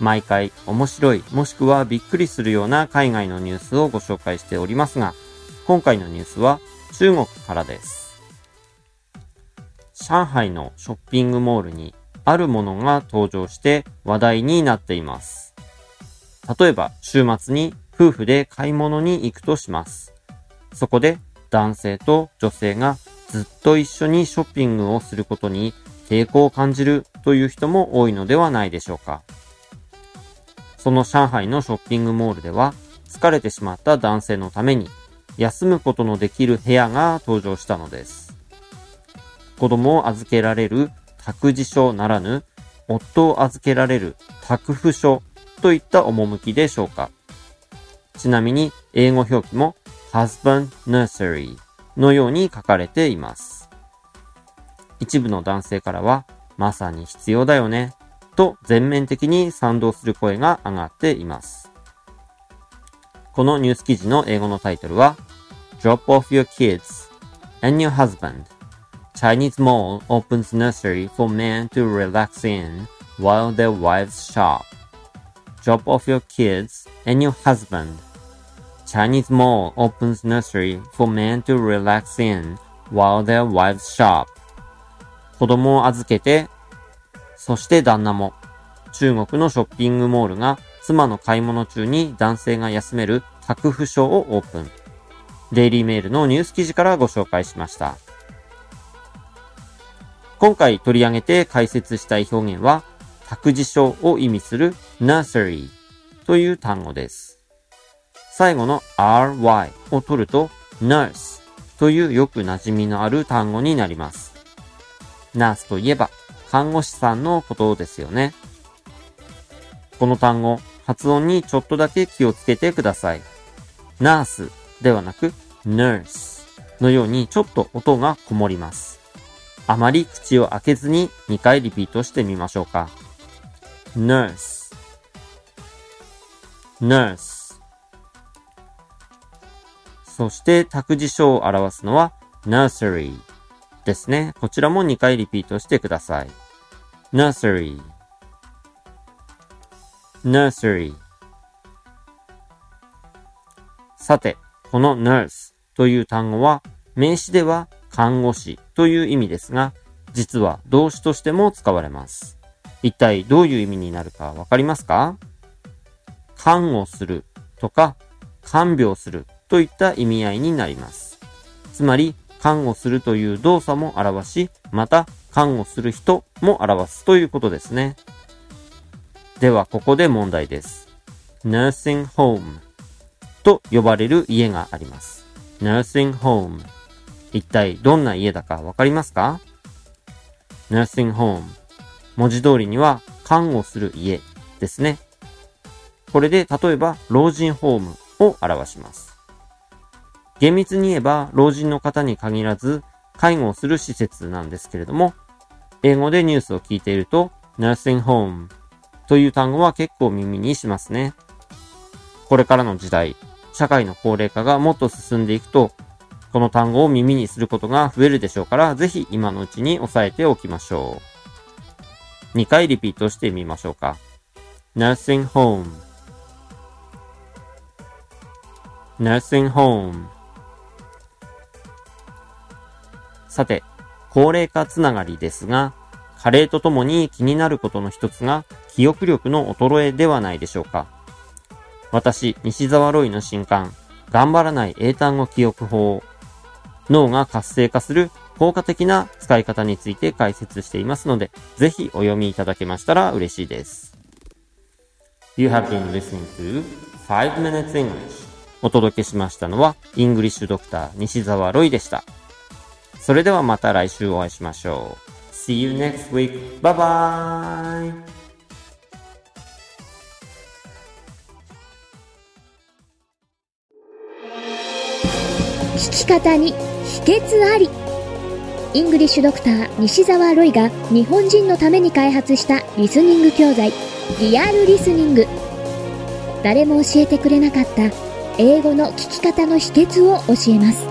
毎回面白い、もしくはびっくりするような海外のニュースをご紹介しておりますが、今回のニュースは中国からです。上海のショッピングモールにあるものが登場して話題になっています。例えば、週末に夫婦で買い物に行くとします。そこで男性と女性がずっと一緒にショッピングをすることに抵抗を感じるという人も多いのではないでしょうか。その上海のショッピングモールでは、疲れてしまった男性のために、休むことのできる部屋が登場したのです。子供を預けられる託児所ならぬ、夫を預けられる託付所といった趣でしょうか。ちなみに、英語表記も husband nursery のように書かれています。一部の男性からは、まさに必要だよねと全面的に賛同する声が上がっています。このニュース記事の英語のタイトルは Drop off your kids and your husband Chinese mall opens nursery for men to relax in while their wives shop. Drop off your kids and your husband. Chinese mall opens nursery for men to relax in while their wives shop. 子供を預けてそして旦那も、中国のショッピングモールが妻の買い物中に男性が休める託付所をオープン。デイリーメールのニュース記事からご紹介しました。今回取り上げて解説したい表現は、託児所を意味する nursery という単語です。最後の ry を取ると nurse というよく馴染みのある単語になります。nurse といえば看護師さんのことですよね。この単語、発音にちょっとだけ気をつけてください。ナースではなく、nurse のようにちょっと音がこもります。あまり口を開けずに2回リピートしてみましょうか。nurse nurse そして託児所を表すのは nursery ですね。こちらも2回リピートしてください。nursery nursery さて、この nurse という単語は名詞では看護師という意味ですが、実は動詞としても使われます。一体どういう意味になるかわかりますか？看護するとか看病するといった意味合いになります。つまり看護するという動作も表し、また看護する人も表すということですね。では、ここで問題です。nursing home と呼ばれる家があります。nursing home 一体どんな家だかわかりますか ?nursing home 文字通りには看護する家ですね。これで例えば老人ホームを表します。厳密に言えば、老人の方に限らず、介護をする施設なんですけれども、英語でニュースを聞いていると、nursing home という単語は結構耳にしますね。これからの時代、社会の高齢化がもっと進んでいくと、この単語を耳にすることが増えるでしょうから、ぜひ今のうちに押さえておきましょう。2回リピートしてみましょうか。nursing home nursing home さて、高齢化つながりですが、加齢とともに気になることの一つが記憶力の衰えではないでしょうか。私、西沢ロイの新刊、頑張らない英単語記憶法、脳が活性化する効果的な使い方について解説していますので、ぜひお読みいただけましたら嬉しいです。You have been listening to 5 Minutes English お届けしましたのは、イングリッシュドクター西沢ロイでした。それではまた来週お会いしましょう。See you next week. Bye bye! 聞き方に秘訣ありイングリッシュドクター西澤ロイが日本人のために開発したリスニング教材リアルリスニング誰も教えてくれなかった英語の聞き方の秘訣を教えます